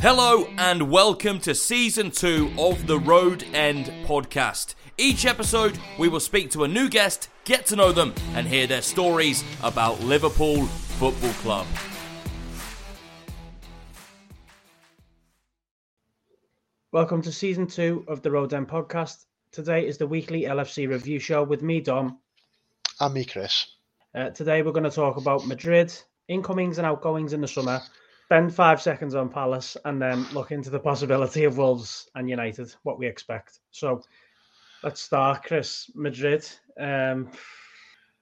Hello and welcome to season two of the Road End podcast. Each episode, we will speak to a new guest, get to know them, and hear their stories about Liverpool Football Club. Welcome to season two of the Road End podcast. Today is the weekly LFC review show with me, Dom. And me, Chris. Uh, today we're going to talk about Madrid, incomings and outgoings in the summer, spend five seconds on Palace, and then look into the possibility of Wolves and United, what we expect. So let's start, Chris. Madrid, um,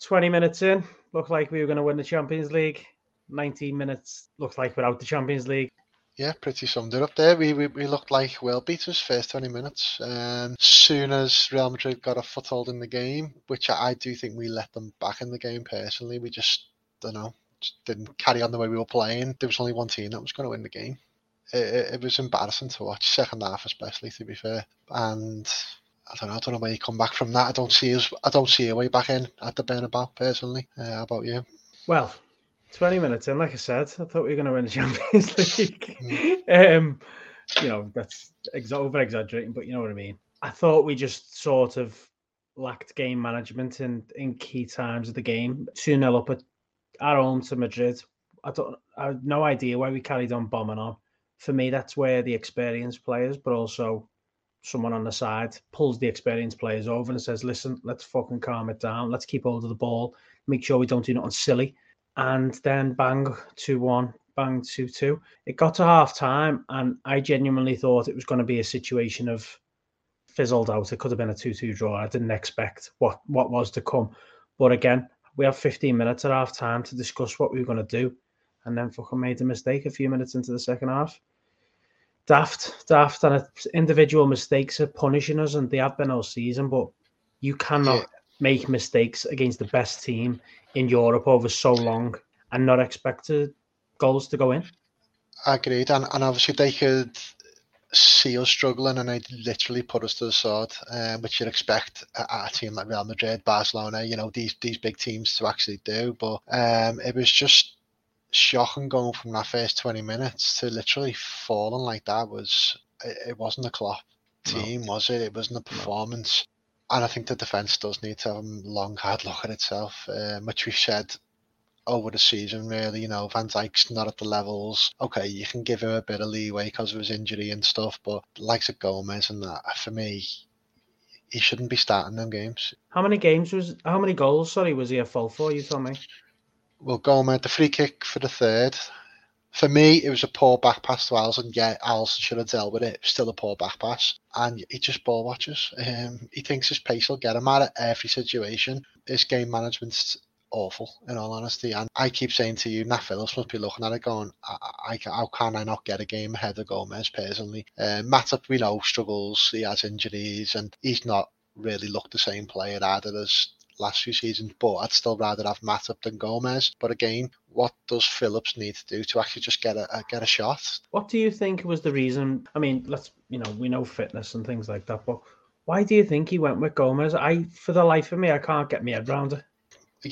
20 minutes in, looked like we were going to win the Champions League. 19 minutes looked like without the Champions League. Yeah, pretty summed it up there. We, we, we looked like well beaters first 20 minutes. Um, soon as Real Madrid got a foothold in the game, which I, I do think we let them back in the game personally, we just, don't know, didn't carry on the way we were playing. There was only one team that was going to win the game. It, it, it was embarrassing to watch, second half especially, to be fair. And I don't know. I don't know where you come back from that. I don't see us. I don't see a way back in at the Bernabeu personally. Uh, how about you? Well, 20 minutes in, like I said, I thought we were going to win the Champions League. Mm. um, you know, that's ex- over exaggerating, but you know what I mean. I thought we just sort of lacked game management in, in key times of the game. 2 0 up at our home to Madrid. I don't I have no idea why we carried on bombing on. For me, that's where the experienced players, but also someone on the side pulls the experienced players over and says, listen, let's fucking calm it down. Let's keep hold of the ball. Make sure we don't do nothing silly and then bang 2 1, bang 2 2. It got to half time, and I genuinely thought it was going to be a situation of fizzled out. It could have been a 2 2 draw. I didn't expect what, what was to come. But again, we have 15 minutes at half time to discuss what we were going to do, and then fucking made a mistake a few minutes into the second half. Daft, daft, and individual mistakes are punishing us, and they have been all season. But you cannot yeah. make mistakes against the best team in Europe over so long and not expect goals to go in. Agreed, and, and obviously they could see us struggling and they literally put us to the sword, um, which you'd expect a, a, team like Real Madrid, Barcelona, you know, these these big teams to actually do. But um, it was just shocking going from that first 20 minutes to literally falling like that was it, it wasn't a Klopp team, no. was it? It wasn't a performance and I think the defence does need to have a long, hard look at itself, um, which we've said over the season, really. You know, Van Dijk's not at the levels. Okay, you can give him a bit of leeway because of his injury and stuff, but likes of Gomez and that, for me, he shouldn't be starting them games. How many games was, how many goals, sorry, was he a fault for, you tell me? Well, Gomez, the free kick for the third, for me, it was a poor back pass to Alisson. Yeah, Alisson should have dealt with it. Still a poor back pass. And he just ball watches. Um, he thinks his pace will get him out of every situation. His game management's awful, in all honesty. And I keep saying to you, Nat Phillips must be looking at it going, I, I, how can I not get a game ahead of Gomez personally? Um, Matip, we know, struggles. He has injuries and he's not really looked the same player either as last few seasons, but I'd still rather have Matip than Gomez. But again, what does Phillips need to do to actually just get a, get a shot? What do you think was the reason? I mean, let's you know we know fitness and things like that, but why do you think he went with Gomez? I, for the life of me, I can't get my head around it.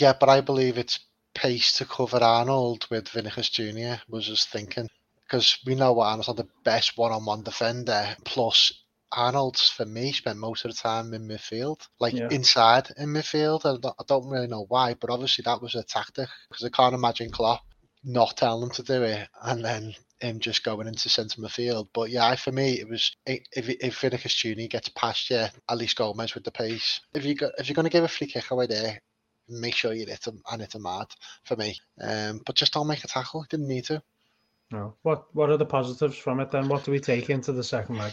Yeah, but I believe it's pace to cover Arnold with Vinicius Junior was his thinking because we know what Arnold's not the best one-on-one defender. Plus, Arnold, for me, spent most of the time in midfield, like yeah. inside in midfield. I don't, I don't really know why, but obviously that was a tactic because I can't imagine Klopp not telling him to do it and then him just going into centre midfield. But yeah, for me, it was if if Vinicius Junior gets past you, at least Gomez with the pace. If you got if you're going to give a free kick away there, make sure you hit him and hit him hard for me. Um, but just don't make a tackle. Didn't need to. No. What What are the positives from it then? What do we take into the second leg?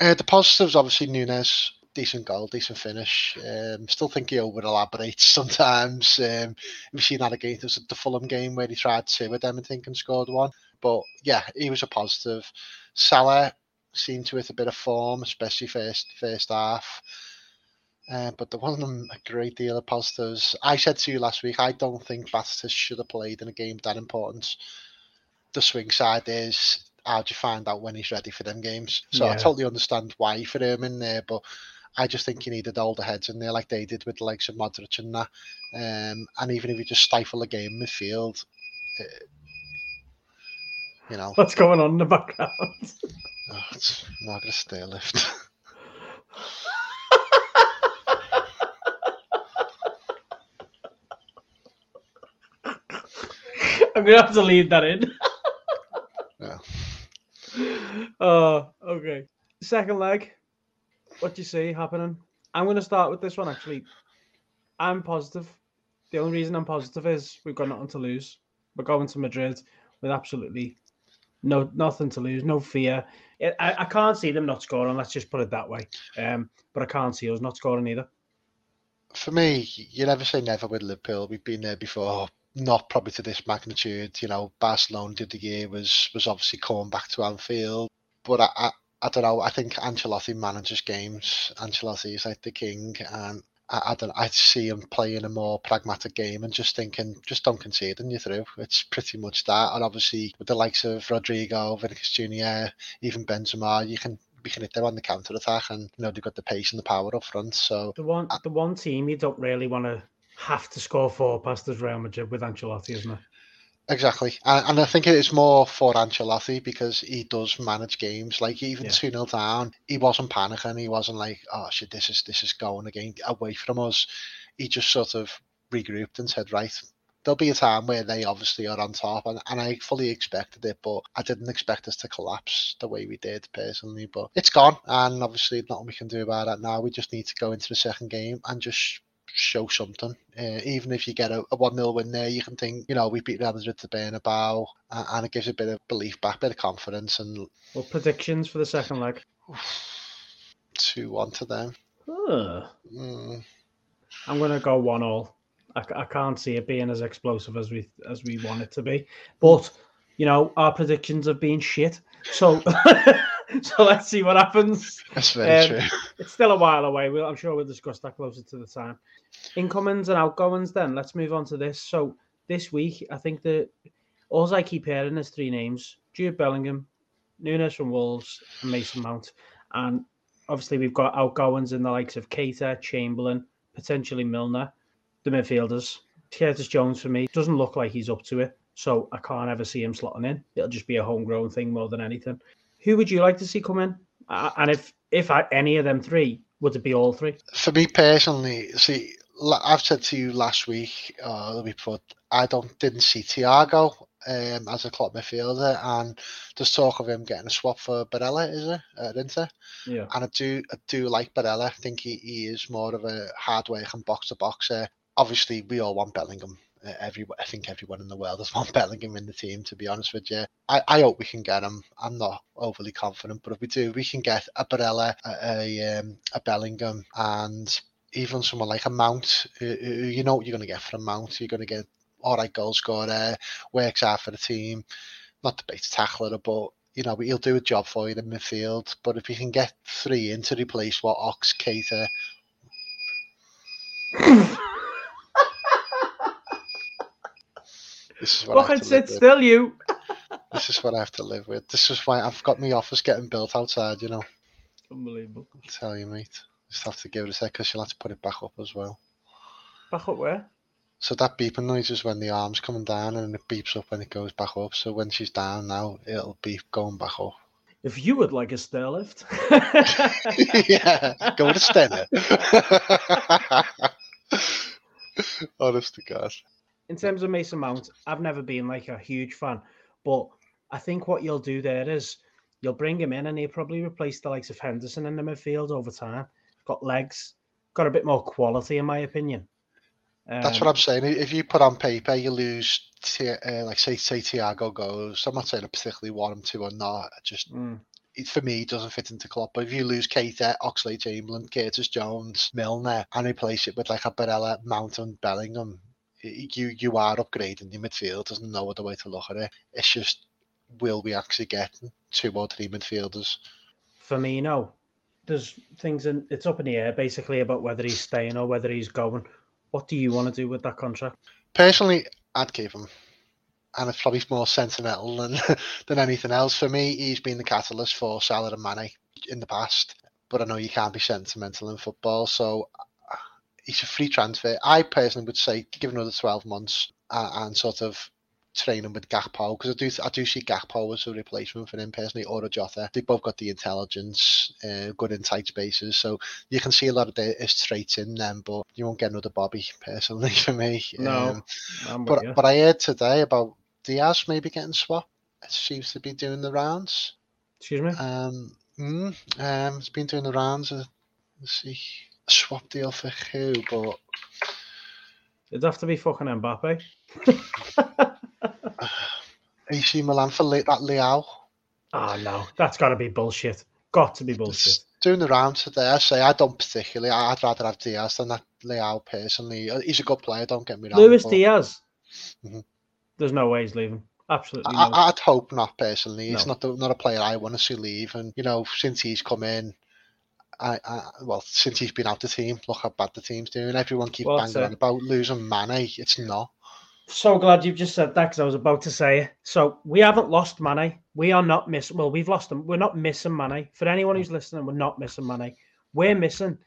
Uh, the positives, obviously, Nunez, decent goal, decent finish. Um, still think he over elaborates sometimes. Um, we've seen that again. There's the Fulham game where he tried two with them and think and scored one. But yeah, he was a positive. Salah seemed to hit a bit of form, especially first first half. Uh, but there wasn't a great deal of positives. I said to you last week, I don't think Baptiste should have played in a game that important. The swing side is how do you find out when he's ready for them games? So yeah. I totally understand why you put him in there, but I just think you needed older heads in there like they did with the likes of Modric and that. Um, and even if you just stifle a game in midfield, uh, you know. What's going on in the background? Oh, it's Margaret Stairlift. I'm gonna have to leave that in. Yeah. Oh, okay. Second leg. What do you see happening? I'm gonna start with this one actually. I'm positive. The only reason I'm positive is we've got nothing to lose. We're going to Madrid with absolutely no nothing to lose, no fear. I, I I can't see them not scoring. Let's just put it that way. Um, but I can't see us not scoring either. For me, you never say never with Liverpool. We've been there before. Not probably to this magnitude. You know, Barcelona did the year was was obviously coming back to Anfield, but I, I I don't know. I think Ancelotti manages games. Ancelotti is like the king, and I, I don't. I see him playing a more pragmatic game and just thinking, just don't concede and you're through. It's pretty much that. And obviously, with the likes of Rodrygo, Vinicius Junior, even Benzema, you can we can hit them on the counter attack, and you know they've got the pace and the power up front. So The one the one team you don't really want to have to score four past is Real Madrid with Ancelotti, isn't it? Exactly, and, and I think it's more for Ancelotti because he does manage games. Like even Yeah. two 0 down, he wasn't panicking. He wasn't like, "Oh shit, this is this is going again away from us." He just sort of regrouped and said, "Right, there'll be a time where they obviously are on top," and, and I fully expected it, but I didn't expect us to collapse the way we did personally. But it's gone, and obviously nothing we can do about it now. We just need to go into the second game and just show something. Uh, even if you get a, a 1 0 win there, you can think, you know, we beat Real Madrid to Bernabeu, uh, and it gives a bit of belief back, bit of confidence, and Well, predictions for the second leg. 2 1 to them. Ugh. Mm, I'm going to go one all. I can't see it being as explosive as we as we want it to be, but you know our predictions have been shit. So so let's see what happens. that's very Um, true. It's still a while away. We'll, I'm sure we'll discuss that closer to the time. Incomings and outgoings. Then let's move on to this. So this week, I think that all I keep hearing is three names: Jude Bellingham, Nunes from Wolves, and Mason Mount. And obviously, we've got outgoings in the likes of Keita, Chamberlain, potentially Milner, the midfielders. Curtis Jones for me doesn't look like he's up to it, so I can't ever see him slotting in. It'll just be a homegrown thing more than anything. Who would you like to see come in? Uh, and if if I, any of them three, would it be all three? For me personally, see, I've said to you last week, uh, the week before, I don't didn't see Thiago um, as a club midfielder, and there's talk of him getting a swap for Barella, is it, at Inter? Yeah. And I do, I do like Barella. I think he, he is more of a hard working box to boxer. Obviously, we all want Bellingham. Uh, every, I think everyone in the world has want Bellingham in the team. To be honest with you, I, I hope we can get him. I'm not overly confident, but if we do, we can get a Barella, a a, um, a Bellingham, and even someone like a Mount. who- who You know what you're going to get from Mount. You're going to get all right goal scorer, works hard for the team, not the best tackler, but you know he'll do a job for you in the midfield. But if you can get three in to replace what Ox, Keita, this is what I Fucking have to live sit with. still, you. This is what I have to live with. This is why I've got my office getting built outside. You know, Unbelievable. I tell you, mate. Just have to give it a sec because you'll have to put it back up as well. Back up where? So that beeping noise is when the arm's coming down and it beeps up when it goes back up. So when she's down now, it'll beep going back up. If you would like a stair lift. yeah, go to Stannah. Honest to God. In terms of Mason Mount, I've never been like a huge fan, but I think what you'll do there is you'll bring him in and he'll probably replace the likes of Henderson in the midfield over time. Got legs, got a bit more quality, in my opinion. That's Um, what I'm saying. If you put on paper, you lose, uh, like say, say Thiago goes. I'm not saying I particularly want him to or not. Just mm, it, for me, it doesn't fit into club. But if you lose Keita, Oxlade-Chamberlain, Curtis Jones, Milner, and replace it with like a Barella, Mountain, Bellingham, y- you you are upgrading your midfield. There's no other way to look at it. It's just will we actually get two or three midfielders? Firmino, there's things in it's up in the air basically about whether he's staying or whether he's going. What do you want to do with that contract? Personally, I'd keep him. And it's probably more sentimental than, than anything else. For me, he's been the catalyst for Salah and Mane in the past. But I know you can't be sentimental in football. So uh, he's a free transfer. I personally would say give another 12 months uh, and sort of training with Gakpo because I do I do see Gakpo as a replacement for him personally or a Jota. They both got the intelligence, uh, good in tight spaces, so you can see a lot of the, his traits in them. But you won't get another Bobby personally for me. No, um, but but I heard today about Diaz maybe getting swapped. It seems to be doing the rounds. Excuse me. Um, mm, um, it's been doing the rounds. Of, let's see, swap deal for who? But it'd have to be fucking Mbappe. AC Milan for Le- that Leao. Oh no, that's got to be bullshit. Got to be bullshit. It's doing the rounds today. I say I don't particularly. I'd rather have Diaz than that Leao personally. Uh, he's a good player. Don't get me wrong. Luis Diaz. Mm-hmm. There's no way he's leaving. Absolutely. I, would hope not personally. He's no. not the, not a player I want to see leave. And you know, since he's come in, I, I, well, since he's been out the team, look how bad the team's doing. Everyone keeps well, banging on about losing Mane. It's not. So glad you've just said that because I was about to say it. So we haven't lost Mane. We are not missing. Well, we've lost them. We're not missing Mane. For anyone who's listening, we're not missing Mane. We're missing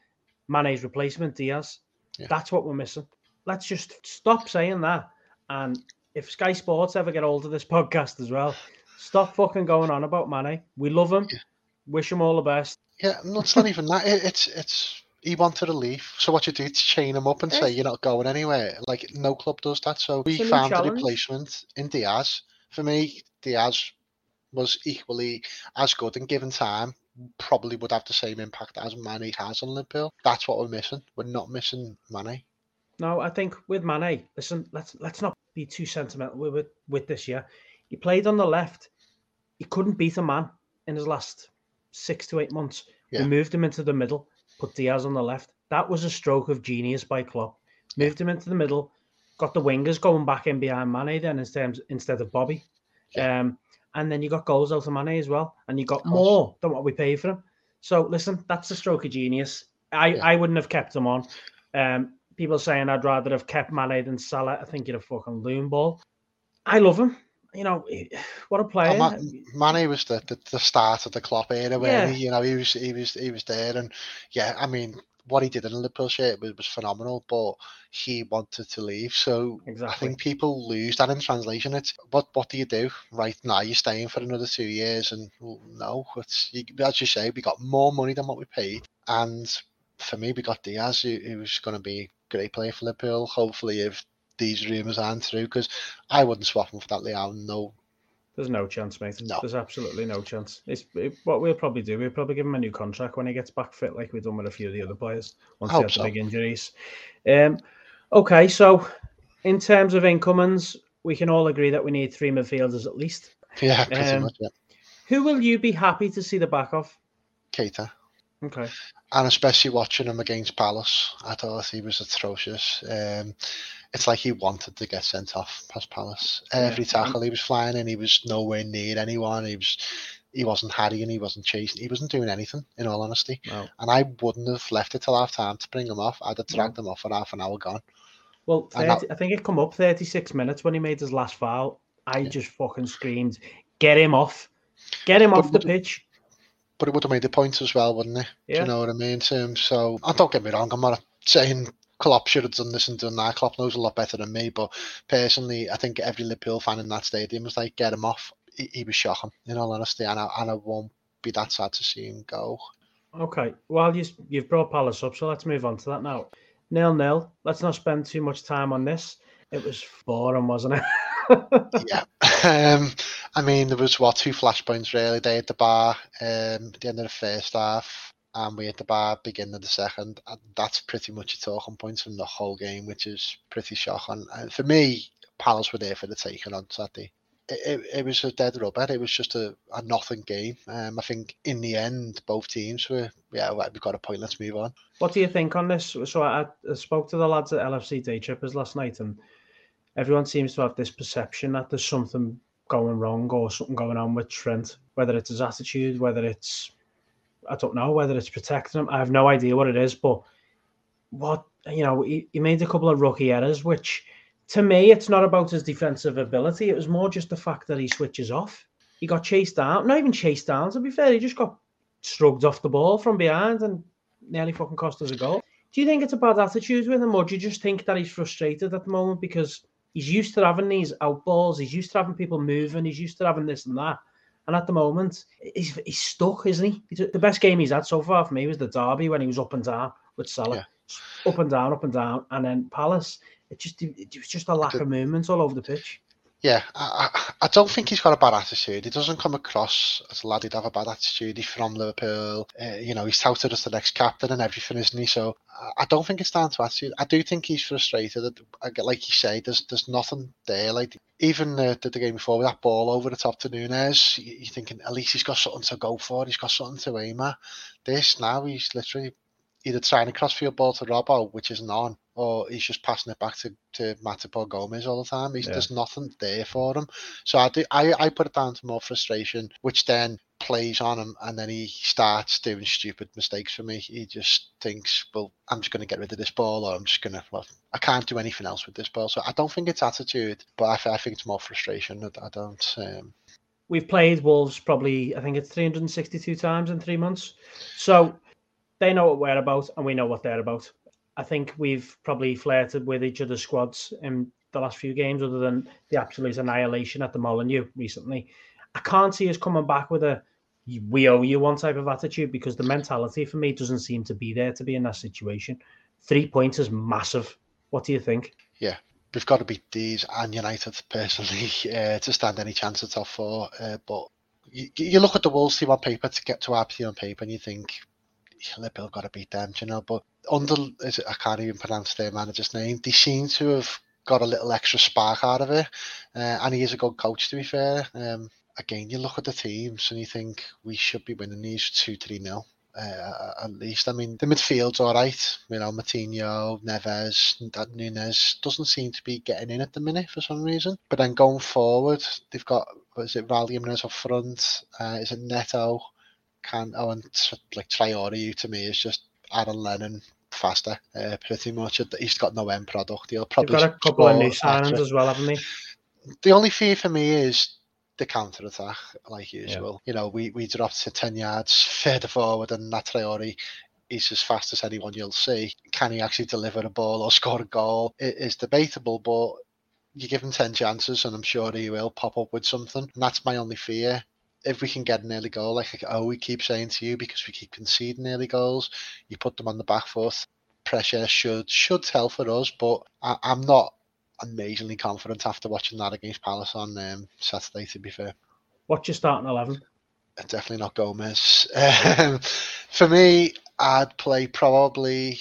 Mane's replacement, Diaz. Yeah. That's what we're missing. Let's just stop saying that. And if Sky Sports ever get hold of this podcast as well, stop fucking going on about Mane. We love him. Yeah. Wish him all the best. Yeah, no, it's not even that. It, it's it's he wanted to leave. So what you do to chain him up and say you're not going anywhere. Like no club does that. So we found a replacement in Diaz. For me, Diaz was equally as good and given time probably would have the same impact as Mane has on Liverpool. That's what we're missing. We're not missing Mane. No, I think with Mane, listen, let's let's not be too sentimental with with this year. He played on the left. He couldn't beat a man in his last six to eight months. Yeah. We moved him into the middle, put Diaz on the left. That was a stroke of genius by Klopp. Moved him into the middle, got the wingers going back in behind Mane then instead instead of Bobby. Yeah. Um, and then you got goals out of Mane as well, and you got more than what we paid for him. So listen, that's a stroke of genius. I, yeah. I wouldn't have kept him on. Um, people saying I'd rather have kept Mane than Salah. I think you're a fucking loon ball. I love him. You know, eh, what a oh, player. Oh, Mane was the, the, the start of the Klopp era where yeah. he, you know he was he was he was there and yeah, I mean what he did in Liverpool shirt was, was phenomenal, but he wanted to leave. So exactly. I think people lose that in translation. It's what what do you do right now? You're staying for another two years, and well, no, it's you, as you say, we got more money than what we paid, and for me, we got Diaz, who, who was going to be great player for Liverpool. Hopefully, if these rumours aren't true, because I wouldn't swap him for that Leao. No, there's no chance, mate. No. There's absolutely no chance. It's it, what we'll probably do. We'll probably give him a new contract when he gets back fit, like we've done with a few of the other players once they have so. big injuries. Um, okay, so in terms of incomings, we can all agree that we need three midfielders at least. Yeah, pretty um, much. Yeah. Who will you be happy to see the back of? Keita. Okay. And especially watching him against Palace, I thought he was atrocious. Um, it's like he wanted to get sent off past Palace. Every tackle he was flying in, he was nowhere near anyone. He was he wasn't harrying, he wasn't chasing, he wasn't doing anything, in all honesty. No. And I wouldn't have left it till half time to bring him off. I'd have dragged no. him off for half an hour gone. Well, 30, that, I think it come up 36 minutes when he made his last foul. I yeah. just fucking screamed, get him off. Get him off the pitch but it would have made the points as well, wouldn't it? Yeah. Do you know what I mean? So, so and don't get me wrong, I'm not saying Klopp should have done this and done that. Klopp knows a lot better than me, but personally, I think every Liverpool fan in that stadium was like, get him off. He, he was shocking, in all honesty, and I, and I won't be that sad to see him go. Okay, well, you, you've brought Palace up, so let's move on to that now. Nil nil. Let's not spend too much time on this. It was boring, wasn't it? yeah. Um, I mean, there was what two flashpoints really. They at the bar um, at the end of the first half, and we at the bar beginning of the second. And that's pretty much a talking point from the whole game, which is pretty shocking. And for me, Palace were there for the taking on Saturday. It, it, it, was a dead rubber. It was just a, a nothing game. Um, I think in the end, both teams were, yeah, we've got a point. Let's move on. What do you think on this? So I, I spoke to the lads at LFC Day Trippers last night, and everyone seems to have this perception that there's something going wrong or something going on with Trent, whether it's his attitude, whether it's I don't know whether it's protecting him. I have no idea what it is, but what you know, he, he made a couple of rookie errors, which to me it's not about his defensive ability. It was more just the fact that he switches off. He got chased down, not even chased down. To be fair, he just got shrugged off the ball from behind and nearly fucking cost us a goal. Do you think it's a bad attitude with him, or do you just think that he's frustrated at the moment because He's used to having these out balls. He's used to having people moving. He's used to having this and that. And at the moment, he's, he's stuck, isn't he? The best game he's had so far for me was the derby when he was up and down with Salah, yeah. up and down, up and down, and then Palace. It just it was just a lack of movement all over the pitch. Yeah, I, I, don't think he's got a bad attitude. He doesn't come across as a lad who'd have a bad attitude. He's from Liverpool. Uh, you know, he's touted as the next captain and everything, isn't he? So I don't think it's down to attitude. I do think he's frustrated. Like you say, there's there's nothing there. Like even uh, the, the game before with that ball over the top to Nunez, you're thinking at least he's got something to go for. He's got something to aim at. This now he's literally either trying a crossfield ball to Robbo, which isn't on, or he's just passing it back to, to Matip or Gomez all the time. He's, yeah. There's nothing there for him. So I, do, I, I put it down to more frustration, which then plays on him and then he starts doing stupid mistakes for me. He just thinks, well, I'm just going to get rid of this ball or I'm just going to, well, I can't do anything else with this ball. So I don't think it's attitude, but I, I think it's more frustration. I, I don't. Um... We've played Wolves probably, I think it's 362 times in three months. So they know what we're about and we know what they're about. I think we've probably flirted with each other's squads in the last few games, other than the absolute annihilation at the Molineux recently. I can't see us coming back with a we owe you one type of attitude because the mentality for me doesn't seem to be there to be in that situation. Three points is massive. What do you think? Yeah, we've got to beat these and United personally uh, to stand any chance at top four. Uh, but you, you, look at the Wolves team on paper to get to our team on paper, and you think Liverpool got to beat them, you know. But under, is it, I can't even pronounce their manager's name. They seem to have got a little extra spark out of it, uh, and he is a good coach, to be fair. Um, again, you look at the teams and you think we should be winning these two, three nil. Uh, at least, I mean, the midfield's all right. You know, Moutinho, Neves, Nunes doesn't seem to be getting in at the minute for some reason. But then going forward, they've got what is it, Jimenez up front? Uh, is it Neto? Can oh and like Traore to me is just Aaron Lennon faster, uh, pretty much. He's got no end product. He'll probably got a couple of new signings as well, haven't he? The only fear for me is the counter attack, like usual. Yeah. You know, we, we dropped to 10 yards further forward, and that Traore is as fast as anyone you'll see. Can he actually deliver a ball or score a goal? It is debatable, but you give him 10 chances, and I'm sure he will pop up with something. And that's my only fear if we can get an early goal, like oh, we keep saying to you, because we keep conceding early goals, you put them on the back foot. Pressure should should tell for us, but I, am not amazingly confident after watching that against Palace on um, Saturday. To be fair, what's your starting eleven? Definitely not Gomez. Um, for me, I'd play probably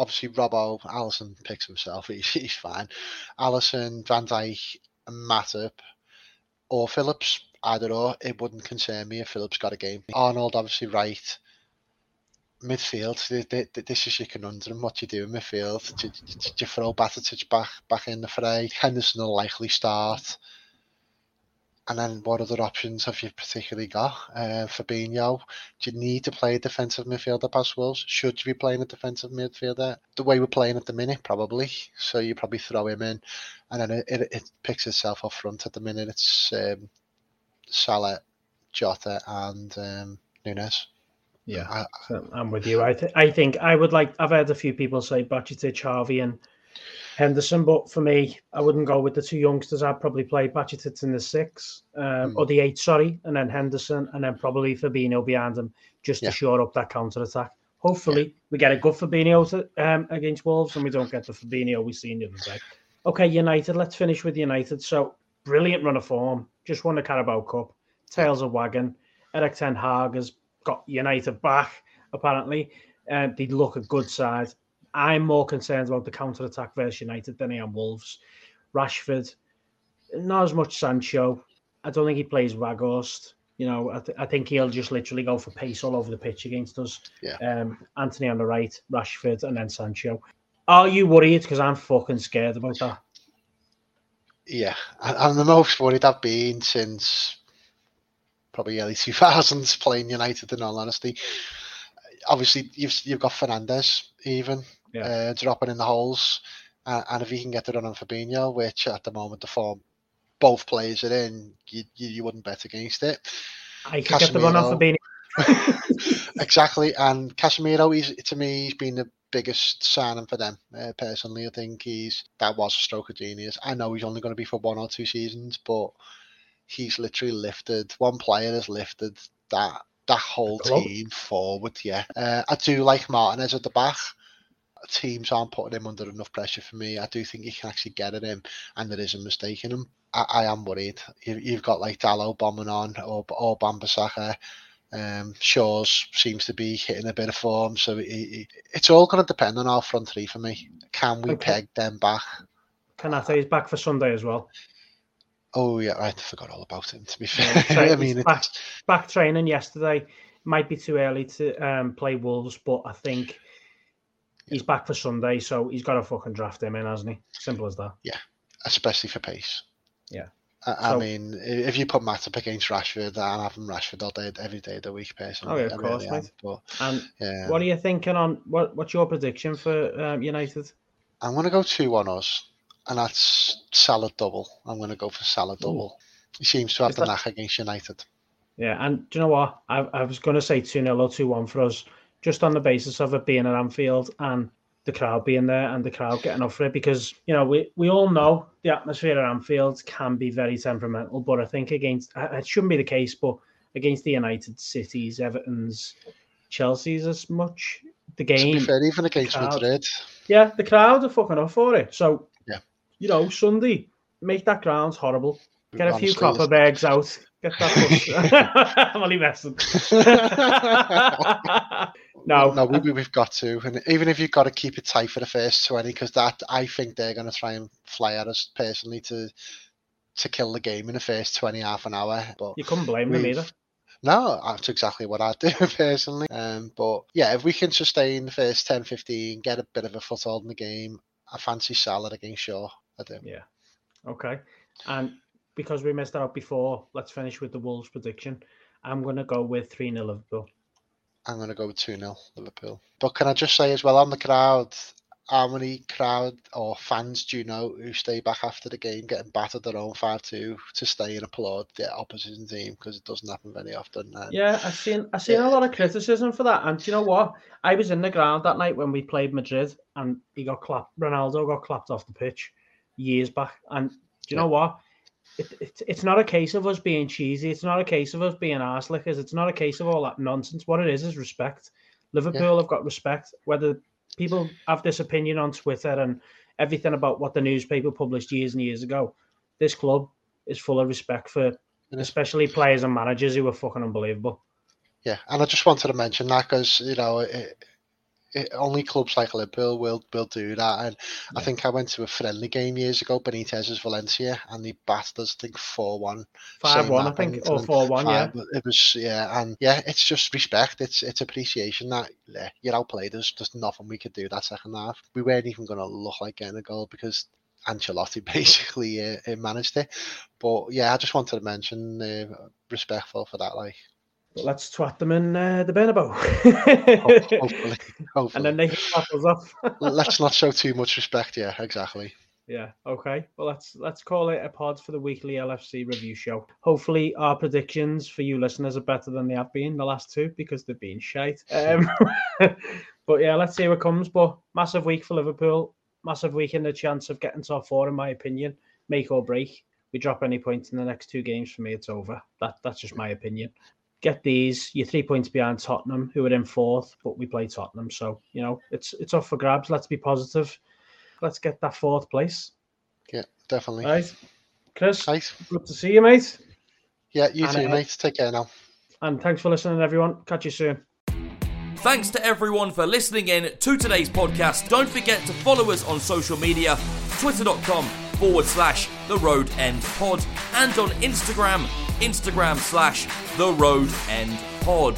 obviously Robbo, Alisson picks himself, he's, he's fine. Alisson, Van Dijk, and Matip, or Phillips. Either know. it wouldn't concern me if Phillips got a game. Arnold, obviously, right. Midfield, this is your conundrum. What do you do in midfield? Do, do, do you throw Bajcetic back back in the fray? Henderson will likely start. And then what other options have you particularly got? Uh, Fabinho, do you need to play a defensive midfielder past Wolves? Should you be playing a defensive midfielder? The way we're playing at the minute, probably. So you probably throw him in, and then it, it, it picks itself up front at the minute. It's um, Salah, Jota, and um, Nunez. Yeah, I, am with you. I, th- I think I would like. I've heard a few people say Bajcetic, Harvey, and Henderson, but for me, I wouldn't go with the two youngsters. I'd probably play Bajcetic in the six um, mm. or the eight, sorry, and then Henderson, and then probably Fabinho behind him just yeah. to shore up that counter attack. Hopefully, yeah. we get a good Fabinho to, um, against Wolves, and we don't get the Fabinho we seen the other day. Okay, United. Let's finish with United. So brilliant run of form. Just won the Carabao Cup. Tails a wagon. Erik Ten Hag has got United back, apparently. Uh, they look a good side. I'm more concerned about the counter attack versus United than I am Wolves. Rashford, not as much Sancho. I don't think he plays Weghorst. You know, I, th- I, think he'll just literally go for pace all over the pitch against us. Yeah. Um, Antony on the right, Rashford, and then Sancho. Are you worried? Because I'm fucking scared about that. Yeah, I'm the most worried I've been since probably early 2000s playing United. In all honesty, obviously you've you've got Fernandes even yeah. uh, dropping in the holes, uh, and if he can get the run on Fabinho, which at the moment the form both players are in, you you, you wouldn't bet against it. I could get the run on Fabinho. exactly, and Casemiro, he's to me, he's been the biggest signing for them. Uh, personally, I think he's that was a stroke of genius. I know he's only going to be for one or two seasons, but he's literally lifted. One player has lifted that that whole team forward. Yeah, uh, I do like Martinez at the back. Teams aren't putting him under enough pressure for me. I do think you can actually get at him, and there is a mistake in him. I, I am worried. You, have got like Dalot bombing on or or Wan-Bissaka. Um, Shaw's seems to be hitting a bit of form, so it, it, it's all going to depend on our front three for me. Can we okay. peg them back? Konate is back for Sunday as well. Oh yeah, I forgot all about him. To be fair, I mean, back, back, training yesterday. Might be too early to um, play Wolves, but I think he's back for Sunday, so he's got to fucking draft him in, hasn't he? Simple as that. Yeah, especially for pace. Yeah. I, so, I mean, if you put Matip against Rashford, I'm having Rashford all day, every day of the week, personally. Oh, yeah, of course, really mate. But, and yeah. what are you thinking on what? What's your prediction for um, United? I'm going to go two one us and that's Salah double. I'm going to go for Salah double. Ooh. He seems to have Is the that... knack against United. Yeah, and do you know what? I, I was going to say 2 0 or 2 1 for us, just on the basis of it being at Anfield and the crowd being there and the crowd getting up for it because, you know, we, we all know the atmosphere at Anfield can be very temperamental, but I think against, it shouldn't be the case, but against the United Cities, Everton's, Chelsea's as much, the game. To fair, even against Madrid. Yeah, the crowd are fucking off for it. So yeah, you know, Sunday, make that ground horrible. Get a few copper bags out. Get that. I'm only messing. no, no, we, we've got to, and even if you've got to keep it tight for the first twenty, because that I think they're going to try and fly at us personally to to kill the game in the first 20 half an hour. But you couldn't blame them either. No, that's exactly what I'd do personally. Um, but yeah, if we can sustain the first 10, 15, get a bit of a foothold in the game, I fancy Salah against Shaw. I do. Yeah. Okay. And because we missed out before, let's finish with the Wolves prediction. I'm going to go with 3 0 Liverpool. I'm going to go with 2 0 Liverpool. But can I just say as well on the crowd, how many crowd or fans do you know who stay back after the game getting battered their own 5 2 to stay and applaud the opposition team because it doesn't happen very often? And, yeah, I've seen I've seen yeah. a lot of criticism for that. And do you know what? I was in the ground that night when we played Madrid and he got clapped, Ronaldo got clapped off the pitch years back. And do you yeah. know what? It, it, it's not a case of us being cheesy. It's not a case of us being arse lickers. It's not a case of all that nonsense. What it is is respect. Liverpool yeah. have got respect. Whether people have this opinion on Twitter and everything about what the newspaper published years and years ago, this club is full of respect for especially players and managers who are fucking unbelievable. Yeah, and I just wanted to mention that because you know it, it, only clubs like Liverpool will will do that. And yeah. I think I went to a friendly game years ago, Benitez's Valencia, and they battered us, I think four one, five one, I think, or four one. Yeah, it was yeah, and yeah, it's just respect. It's it's appreciation that yeah, you're outplayed us. There's nothing we could do that second half. We weren't even going to look like getting a goal because Ancelotti basically uh, managed it. But yeah, I just wanted to mention uh, respectful for that, like let's twat them in uh, the Bernabeu. hopefully, hopefully. And then they can us off. let's not show too much respect. Yeah, exactly. Yeah. Okay. Well, let's let's call it a pod for the weekly LFC review show. Hopefully, our predictions for you listeners are better than they have been the last two because they've been shite. Um, but yeah, let's see what comes. But massive week for Liverpool. Massive week in the chance of getting top four, in my opinion. Make or break. We drop any points in the next two games for me, it's over. That that's just my opinion get these. You're three points behind Tottenham, who are in fourth, but we play Tottenham, so you know it's it's up for grabs. Let's be positive. Let's get that fourth place. Yeah, definitely. Right, Chris. Nice. Good to see you, mate. Yeah, you and, too, uh, mate. Take care now. And thanks for listening, everyone. Catch you soon. Thanks to everyone for listening in to today's podcast. Don't forget to follow us on social media, twitter.com forward slash the road end pod, and on Instagram, Instagram slash the road end pod.